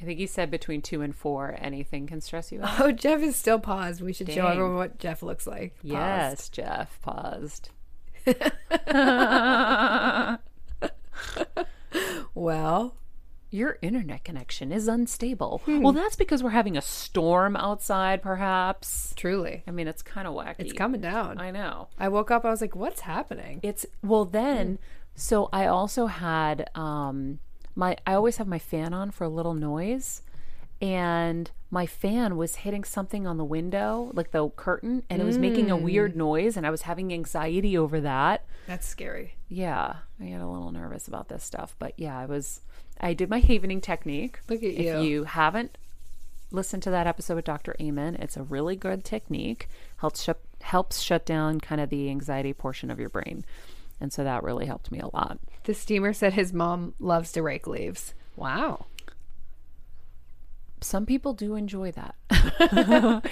S1: I think he said between two and four, anything can stress you out.
S2: Oh, Jeff is still paused. We should show everyone what Jeff looks like. Paused.
S1: yes, Jeff paused. *laughs*
S2: Well,
S1: Your internet connection is unstable. Well, that's because we're having a storm outside, perhaps.
S2: truly,
S1: I mean, it's kind of wacky.
S2: it's coming down.
S1: I know.
S2: I woke up. I was like, "What's happening?"
S1: It's well then. So I also had um my I always have my fan on for a little noise, and my fan was hitting something on the window, like the curtain, and it was making a mm. weird noise, and I was having anxiety over that.
S2: That's scary.
S1: Yeah, I get a little nervous about this stuff, but yeah, I was. I did my havening technique.
S2: Look at you.
S1: If you haven't listened to that episode with Dr. Amen, it's a really good technique. Helps shut helps shut down kind of the anxiety portion of your brain, and so that really helped me a lot.
S2: The steamer said his mom loves to rake leaves. Wow.
S1: Some people do enjoy that.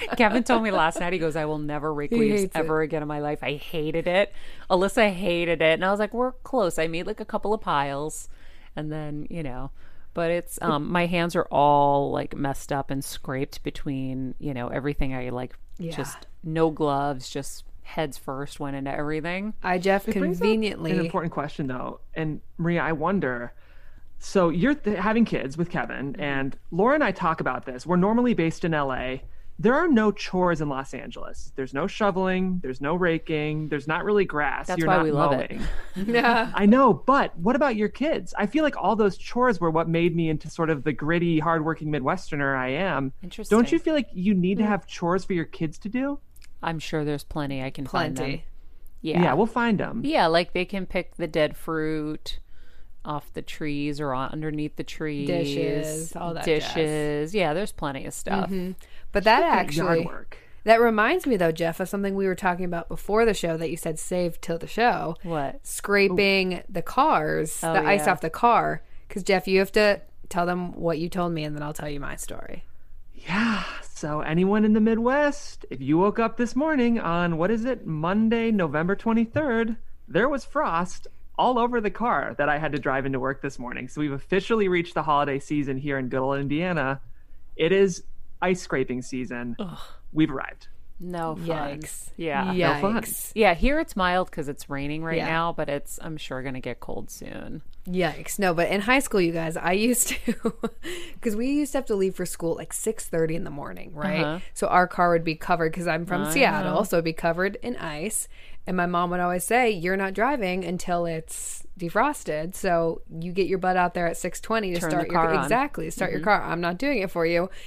S1: *laughs* Kevin told me last night, he goes, I will never rake
S2: He
S1: leaves
S2: hates it.
S1: ever again in my life. I hated it. Alyssa hated it. And I was like, we're close. I made like a couple of piles. And then, you know, but it's, um, my hands are all like messed up and scraped between, you know, everything I like,
S2: Yeah.
S1: just no gloves, just heads first went into everything.
S2: I Jeff
S3: brings up
S2: conveniently.
S3: an important question though, and Maria, I wonder. So you're th- having kids with Kevin, mm-hmm. and Laura and I talk about this. We're normally based in LA. There are no chores in Los Angeles. There's no shoveling. There's no raking. There's not really grass.
S1: That's
S3: You're
S1: why
S3: not
S1: we love it. *laughs*
S2: yeah.
S3: I know, but what about your kids? I feel like all those chores were what made me into sort of the gritty, hardworking Midwesterner I am.
S1: Interesting.
S3: Don't you feel like you need to mm. have chores for your kids to do?
S1: I'm sure there's plenty I can find them.
S2: Plenty.
S1: Yeah.
S3: Yeah, we'll find them.
S1: Yeah, like they can pick the dead fruit off the trees or underneath the trees.
S2: Dishes, all that jazz.
S1: dishes. Yeah, there's plenty of stuff. Mm-hmm.
S2: But that
S3: Yard
S2: actually
S3: work.
S2: that reminds me though, Jeff, of something we were talking about before the show that you said save till the show.
S1: What?
S2: Scraping the cars,
S1: Oh,
S2: the ice off the car. Because Jeff, you have to tell them what you told me, and then I'll tell you my story.
S3: Yeah. So, anyone in the Midwest, if you woke up this morning on what is it, Monday, November 23rd, there was frost all over the car that I had to drive into work this morning. So, we've officially reached the holiday season here in good old Indiana. It is ice scraping season. We've arrived.
S1: No fun.
S2: Yikes!
S1: Yeah.
S2: Yikes!
S3: fun.
S1: Yeah, here it's mild because it's raining right
S2: Yeah.
S1: now, but it's I'm sure gonna get cold soon.
S2: Yikes! No, but in high school, you guys, I used to, *laughs* because we used to have to leave for school like six thirty in the morning, right?
S1: Uh-huh.
S2: So our car would be covered because I'm from
S1: I
S2: Seattle,
S1: know.
S2: so it'd be covered in ice. And my mom would always say, "You're not driving until it's defrosted. So you get your butt out there at six twenty to
S1: Turn
S2: start your
S1: car on. Mm-hmm.
S2: exactly start your car. I'm not doing it for you." *laughs*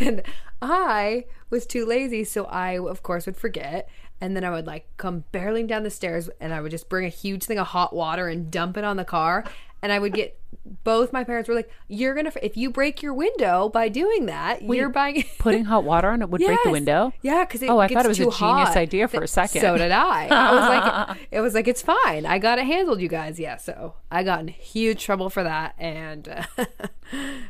S2: And I was too lazy, so I of course would forget. And then I would like come barreling down the stairs and I would just bring a huge thing of hot water and dump it on the car. And I would get both my parents were like, "You're gonna if you break your window by doing that, you're buying." *laughs*
S1: Putting hot water on it would break the window.
S2: Yeah, because it
S1: Oh, I thought it was a genius
S2: hot.
S1: idea for a second.
S2: So did I. I was like, *laughs* it was like it's fine. I got it handled, you guys. Yeah. So I got in huge trouble for that and uh, *laughs*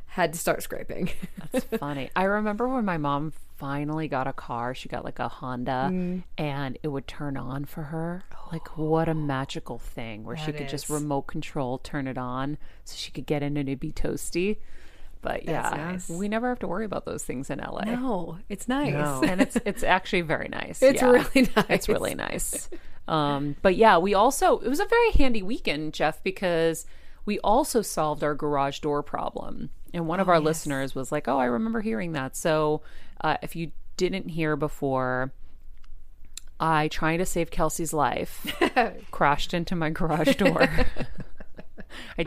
S2: had to start scraping.
S1: That's funny. I remember when my mom finally got a car, she got like a Honda
S2: Mm.
S1: and it would turn on for her. Like what a magical thing where she
S2: That
S1: could just remote control turn it on so she could get in and it'd be toasty. But yeah,
S2: nice.
S1: we never have to worry about those things in LA.
S2: no, it's nice.
S3: No. *laughs*
S1: and it's it's actually very nice.
S2: It's
S1: yeah.
S2: really *laughs* nice.
S1: It's really nice. Um, but yeah, we also it was a very handy weekend, Jeff, because we also solved our garage door problem. And one of our listeners was like, "Oh, I remember hearing that." So, uh, if you didn't hear before, I trying to save Kelsey's life *laughs* crashed into my garage door. I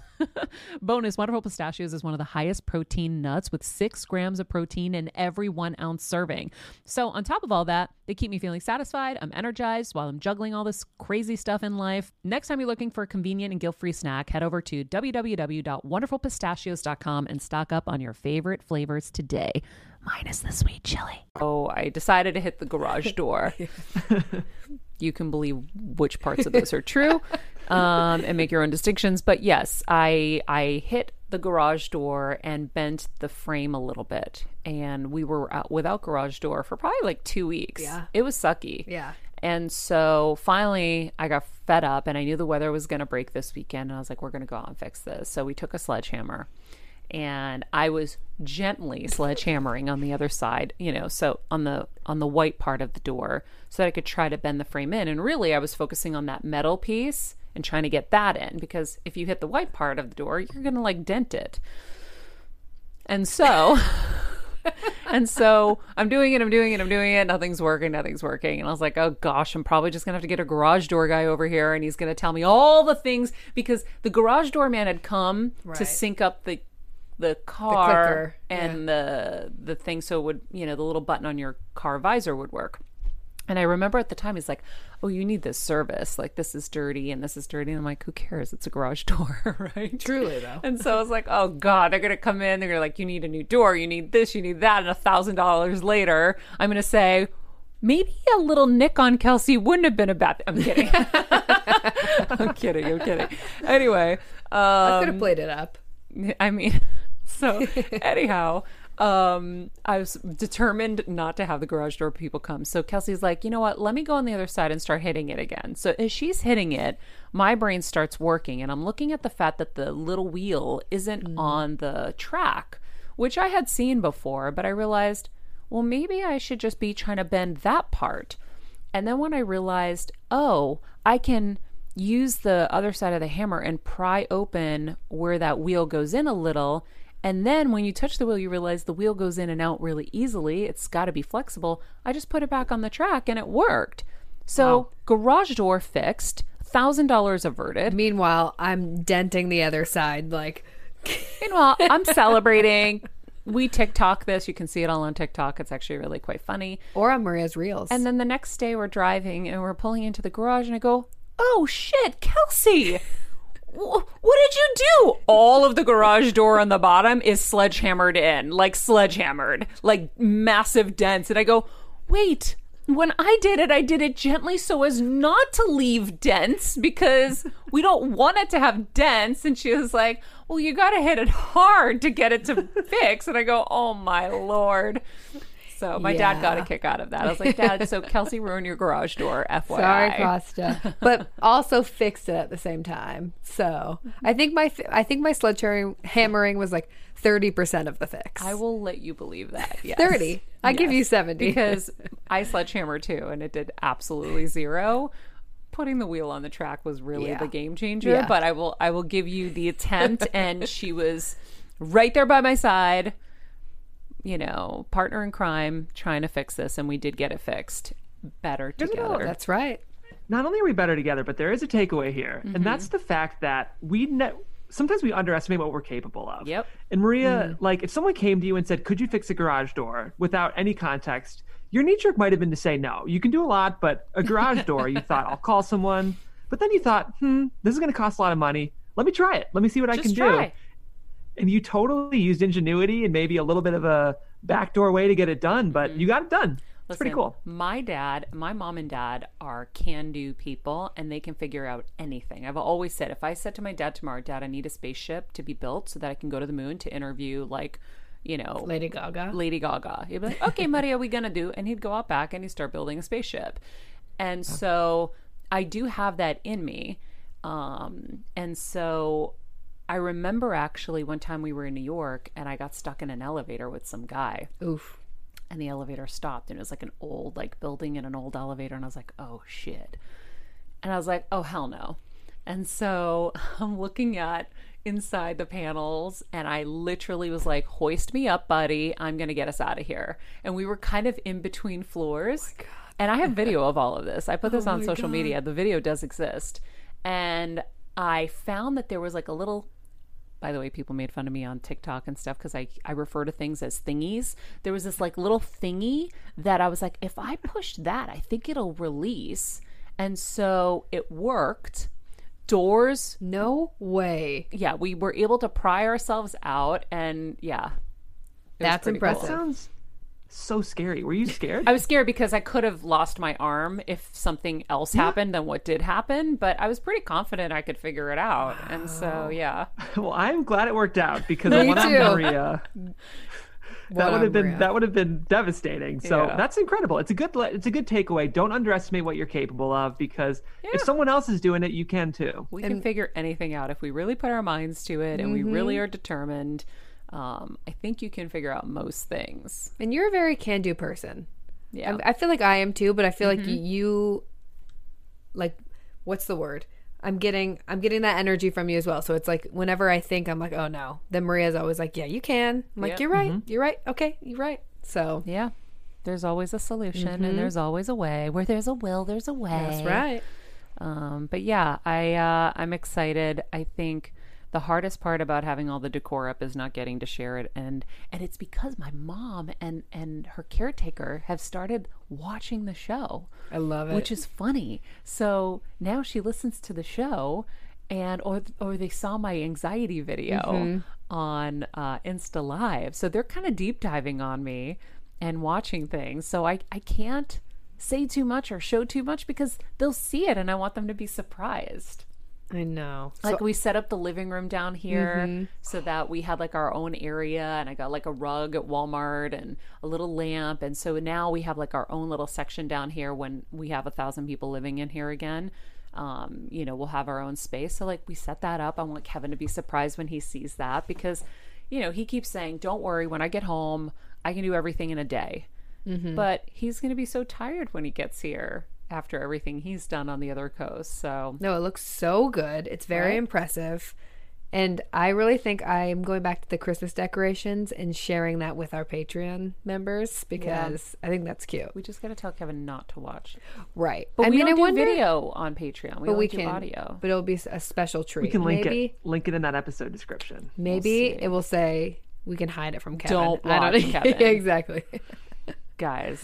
S1: *laughs* Bonus Wonderful Pistachios is one of the highest protein nuts with six grams of protein in every one ounce serving. So, on top of all that, they keep me feeling satisfied. I'm energized while I'm juggling all this crazy stuff in life. Next time you're looking for a convenient and guilt free snack, head over to www.wonderfulpistachios.com and stock up on your favorite flavors today, minus the sweet chili. Oh, I decided to hit the garage door. *laughs* you can believe which parts of this are true *laughs* um, and make your own distinctions. But yes, I I hit the garage door and bent the frame a little bit, and we were out without garage door for probably like two weeks.
S2: Yeah.
S1: it was sucky.
S2: Yeah.
S1: And so finally, I got fed up, and I knew the weather was going to break this weekend. And I was like, "We're going to go out and fix this." So we took a sledgehammer, and I was gently sledgehammering on the other side, you know, so on the on the white part of the door, so that I could try to bend the frame in. And really, I was focusing on that metal piece and trying to get that in because if you hit the white part of the door, you're going to like dent it. And so. *laughs* and so I'm doing it, I'm doing it, I'm doing it. Nothing's working, nothing's working. And I was like, oh gosh, I'm probably just gonna have to get a garage door guy over here and he's gonna tell me all the things because the garage door man had come to sync up the the car
S2: clicker,
S1: and the the thing so it would you know the little button on your car visor would work. And I remember at the time he's like, "Oh, you need this service. Like this is dirty and this is dirty." And I'm like, "Who cares? It's a garage *laughs* door, right?"
S2: Truly, though.
S1: And so I was like, "Oh God, they're gonna come in. They're gonna like, you need a new door. You need this. You need that." And a thousand dollars later, I'm gonna say, maybe a little nick on Kelsey wouldn't have been a bad. I'm kidding. *laughs* I'm kidding. I'm kidding. Anyway,
S2: I
S1: um,
S2: could have played it up.
S1: I mean, so *laughs* anyhow, um, I was determined not to have the garage door people come. So Kelsey's like, you know what? Let me go on the other side and start hitting it again. So as she's hitting it, my brain starts working, and I'm looking at the fact that the little wheel isn't on the track, which I had seen before, but I realized, well, maybe I should just be trying to bend that part. And then when I realized, oh, I can use the other side of the hammer and pry open where that wheel goes in a little. And then when you touch the wheel, you realize the wheel goes in and out really easily. It's got to be flexible. I just put it back on the track and it worked. So, garage door fixed, $1,000 averted.
S2: Meanwhile, I'm denting the other side. Like, *laughs*
S1: Meanwhile, I'm celebrating. We TikTok this. You can see it all on TikTok. It's actually really quite funny.
S2: or on Maria's reels.
S1: And then the next day we're driving and we're pulling into the garage and I go, "Oh shit, Kelsey. Wh- What did you do? All of the garage door on the bottom is sledgehammered in, like sledgehammered, like massive dents. And I go, "Wait, when I did it, I did it gently so as not to leave dents because we don't want it to have dents." And she was like, "Well, you got to hit it hard to get it to fix." And I go, "Oh my lord." So my dad got a kick out of that. I was like, Dad, so *laughs* Kelsey ruined your garage door. FYI.
S2: Sorry, Costa, but also fixed it at the same time. So mm-hmm. I think my I think my sledgehammering hammering was like thirty percent of the fix.
S1: I will let you believe that. Yes.
S2: thirty. I give you seventy
S1: because *laughs* I sledgehammer too, and it did absolutely zero. Putting the wheel on the track was really
S2: Yeah.
S1: the game changer.
S2: Yeah.
S1: But I will, I will give you the attempt, and she was right there by my side. You know, partner in crime, trying to fix this, and we did get it fixed. Better
S3: There's another-
S1: together.
S2: That's right.
S3: not only are we better together, but there is a takeaway here,
S1: Mm-hmm.
S3: and that's the fact that we ne- sometimes we underestimate what we're capable of.
S1: Yep.
S3: And Maria, like, if someone came to you and said, "Could you fix a garage door?" without any context, your knee jerk might have been to say no. You can do a lot, but a garage door, you thought, "I'll call someone," but then you thought, "Hmm, this is going to cost a lot of money. Let me try it. Let me see what I can
S1: try.
S3: do." And you totally used ingenuity and maybe a little bit of a backdoor way to get it done, but you got it done. It's pretty cool.
S1: My dad, my mom and dad are can do people and they can figure out anything. I've always said if I said to my dad tomorrow, Dad, I need a spaceship to be built so that I can go to the moon to interview like, you know,
S2: Lady Gaga.
S1: Lady Gaga. He'd be like, okay, Maria, we gonna do? And he'd go out back and he'd start building a spaceship. And so I do have that in me. Um, and so I remember actually one time we were in New York and I got stuck in an elevator with some guy
S2: Oof.
S1: and the elevator stopped and it was like an old like building in an old elevator and I was like, "Oh shit." And I was like, "Oh hell no." And so *laughs* I'm looking at inside the panels and I literally was like, "Hoist me up, buddy. I'm going to get us out of here." And we were kind of in between floors. and I have video of all of this. I put *laughs* this on social media. The video does exist. And I found that there was like a little by the way, people made fun of me on TikTok and stuff because I, I refer to things as thingies. There was this like little thingy that I was like, if I push that, I think it'll release. And so it worked. Doors,
S2: No way.
S1: yeah, we were able to pry ourselves out. And yeah,
S2: That's
S1: pretty cool.
S2: impressive.
S3: Sounds so scary. Were you scared? *laughs*
S1: I was scared because I could have lost my arm if something else happened than what did happen, but I was pretty confident I could figure it out. And so, yeah. *laughs*
S3: Well, I'm glad it worked out because *laughs*
S2: Me
S3: one on
S2: too.
S3: Maria. That would have been
S2: Maria.
S3: that would have been devastating. So
S1: Yeah.
S3: that's incredible. It's a good it's a good takeaway. Don't underestimate what you're capable of because
S1: Yeah.
S3: if someone else is doing it, you can too.
S1: We can figure anything out if we really put our minds to it and we really mm-hmm. are determined. Um, I think you can figure out most things.
S2: And you're a very can-do person.
S1: Yeah.
S2: I, I feel like I am too, but I feel
S1: Mm-hmm.
S2: like you, like, what's the word? I'm getting, I'm getting that energy from you as well. So it's like whenever I think I'm like, oh no, then Maria's always like, yeah, you can. I'm like,
S1: Yep.
S2: you're right, you're right, okay, you're right. So
S1: yeah. There's always a solution and there's always a way. Where there's a will, there's a way.
S2: that's right.
S1: Um, but yeah, I uh, I'm excited. I think the hardest part about having all the decor up is not getting to share it, and and it's because my mom and and her caretaker have started watching the show,
S2: I love it.
S1: which is funny. So now she listens to the show. And or or they saw my anxiety video
S2: Mm-hmm.
S1: on uh, Insta Live, so they're kind of deep diving on me and watching things. So I I can't say too much or show too much because they'll see it and I want them to be surprised.
S2: I know.
S1: Like we set up the living room down here so that we had like our own area and I got like a rug at Walmart and a little lamp and so now we have like our own little section down here when we have a thousand people living in here again. Um, you know, we'll have our own space. So like we set that up. I want Kevin to be surprised when he sees that because, you know, he keeps saying, Don't worry, when I get home, I can do everything in a day. But he's gonna be so tired when he gets here after everything he's done on the other coast. So
S2: No, it looks so good. It's very
S1: Right?
S2: impressive. And I really think I'm going back to the Christmas decorations and sharing that with our Patreon members because I think that's cute.
S1: We just got to tell Kevin not to watch.
S2: Right.
S1: But
S2: I
S1: we
S2: mean,
S1: don't
S2: I
S1: do
S2: wonder,
S1: video on Patreon. We
S2: but
S1: only
S2: we
S1: do
S2: can
S1: audio.
S2: But it'll be a special treat.
S3: We can link
S2: maybe,
S3: it link it in that episode description.
S2: Maybe
S1: see.
S2: it will say we can hide it from Kevin.
S1: Don't
S2: I
S1: watch *laughs* Kevin.
S2: Exactly. *laughs*
S1: Guys,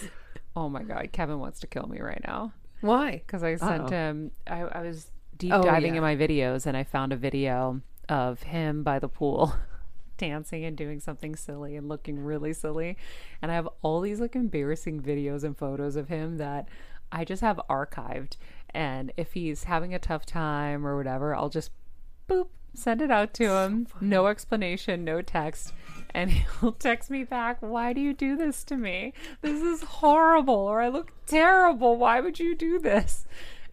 S1: oh my God, Kevin wants to kill me right now
S2: Why?
S1: because I sent
S3: Uh-oh.
S1: him. I, I was deep
S2: Oh,
S1: diving
S2: yeah.
S1: in my videos and I found a video of him by the pool. *laughs* dancing and doing something silly and looking really silly and i have all these like embarrassing videos and photos of him that i just have archived and if he's having a tough time or whatever i'll just boop send it out to him. No explanation, no text. And *laughs* he'll text me back, Why do you do this to me? This is horrible. Or I look terrible. Why would you do this?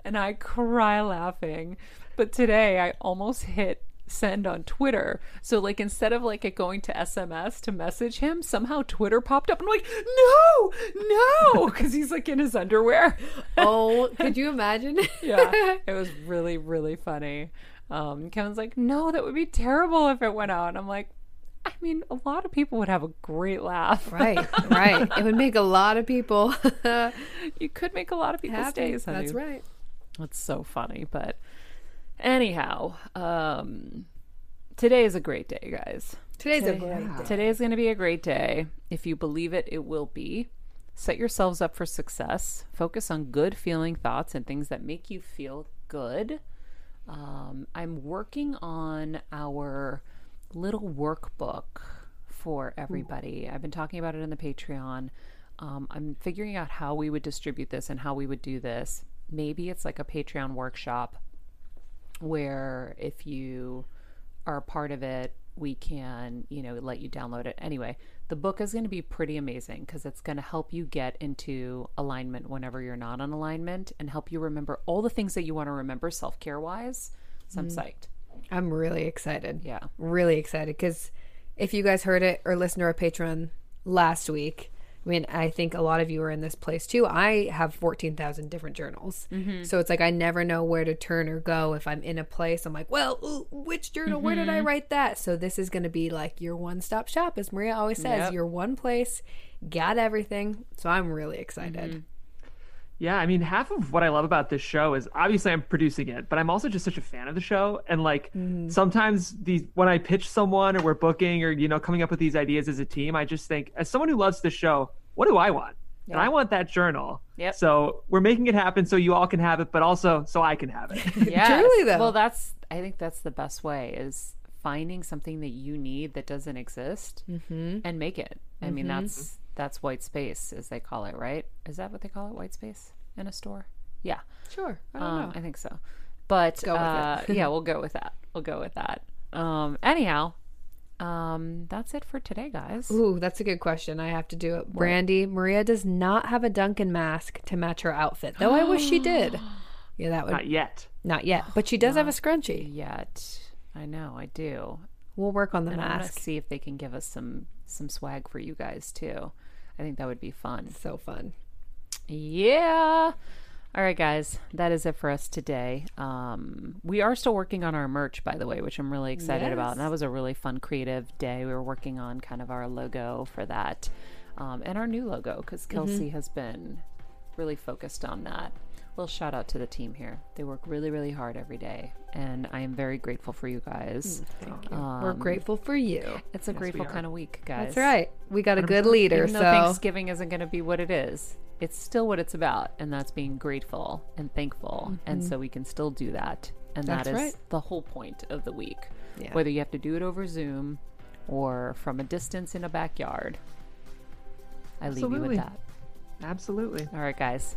S1: And I cry laughing. But today I almost hit send on Twitter. So like instead of like it going to SMS to message him, somehow Twitter popped up. And I'm like, no, no, *laughs* because he's like in his underwear.
S2: Oh, *laughs* could you imagine?
S1: yeah, it was really really funny. Um, Kevin's like, no, that would be terrible if it went out. And I'm like, I mean, a lot of people would have a great laugh.
S2: right, right. It would make a lot of people *laughs*
S1: you could make a lot of people
S2: happy.
S1: days. honey.
S2: That's right.
S1: That's so funny. But anyhow, um, today is a great day, guys.
S2: Today's a great day.
S1: Today is going to be a great day. If you believe it, it will be. Set yourselves up for success. Focus on good feeling thoughts and things that make you feel good. Um, I'm working on our little workbook for everybody. I've been talking about it in the Patreon. Um, I'm figuring out how we would distribute this and how we would do this. Maybe it's like a Patreon workshop where if you are a part of it, we can, you know, let you download it. Anyway, the book is going to be pretty amazing because it's going to help you get into alignment whenever you're not on alignment and help you remember all the things that you want to remember self care wise. So I'm psyched.
S2: I'm really excited.
S1: Yeah.
S2: Really excited because if you guys heard it or listened to our Patreon last week, I mean, I think a lot of you are in this place too. I have 14,000 different journals. Mm-hmm. So it's like I never know where to turn or go. If I'm in a place, I'm like, well, ooh, which journal? Where did I mm-hmm. write that? So this is going to be like your one stop shop, as Maria always says,
S1: Yep.
S2: your one place, got everything. So I'm really excited. Mm-hmm.
S3: Yeah, I mean, half of what I love about this show is obviously I'm producing it, but I'm also just such a fan of the show. And like mm-hmm. sometimes these when I pitch someone or we're booking or you know coming up with these ideas as a team, I just think as someone who loves the show, what do I want? And I want that journal.
S1: Yep.
S3: So we're making it happen so you all can have it, but also so I can have it. *laughs* *laughs*
S1: yeah.
S2: Truly, though.
S1: Well, that's I think that's the best way is finding something that you need that doesn't exist mm-hmm. and make it. I mean, mm-hmm. that's that's white space as they call it, right? Is that what they call it? White space in a store? Yeah.
S2: Sure. I don't
S1: Um,
S2: know.
S1: I think so. But
S2: go
S1: uh, *laughs* yeah, we'll go with that. We'll go with that. Um, anyhow, um, that's it for today, guys.
S2: Ooh, that's a good question. I have to do it. Brandy, Maria does not have a Dunkin' mask to match her outfit, though I wish she *gasps* did. Yeah, that would
S3: Not yet.
S2: not yet, but she does have a scrunchie.
S1: Yet, I know I do.
S2: We'll work on the
S1: And I'm
S2: mask.
S1: see if they can give us some some swag for you guys too. I think that would be fun.
S2: So fun.
S1: Yeah. All right, guys, that is it for us today. Um, we are still working on our merch, by the way, which I'm really excited about. And that was a really fun, creative day. We were working on kind of our logo for that um, and our new logo because Kelsey has been really focused on that. Little shout out to the team here. They work really, really hard every day. And I am very grateful for you guys.
S2: Thank you. We're um, grateful for you.
S1: It's a grateful kind of week, guys.
S2: That's right. We got a good leader,
S1: Even
S2: so
S1: Thanksgiving isn't going to be what it is, it's still what it's about, and that's being grateful and thankful. And mm-hmm. so we can still do that. And
S2: That's
S1: that is
S2: right.
S1: the whole point of the week.
S2: Yeah.
S1: Whether you have to do it over Zoom or from a distance in a backyard. I leave you with that.
S3: Absolutely.
S1: All right, guys.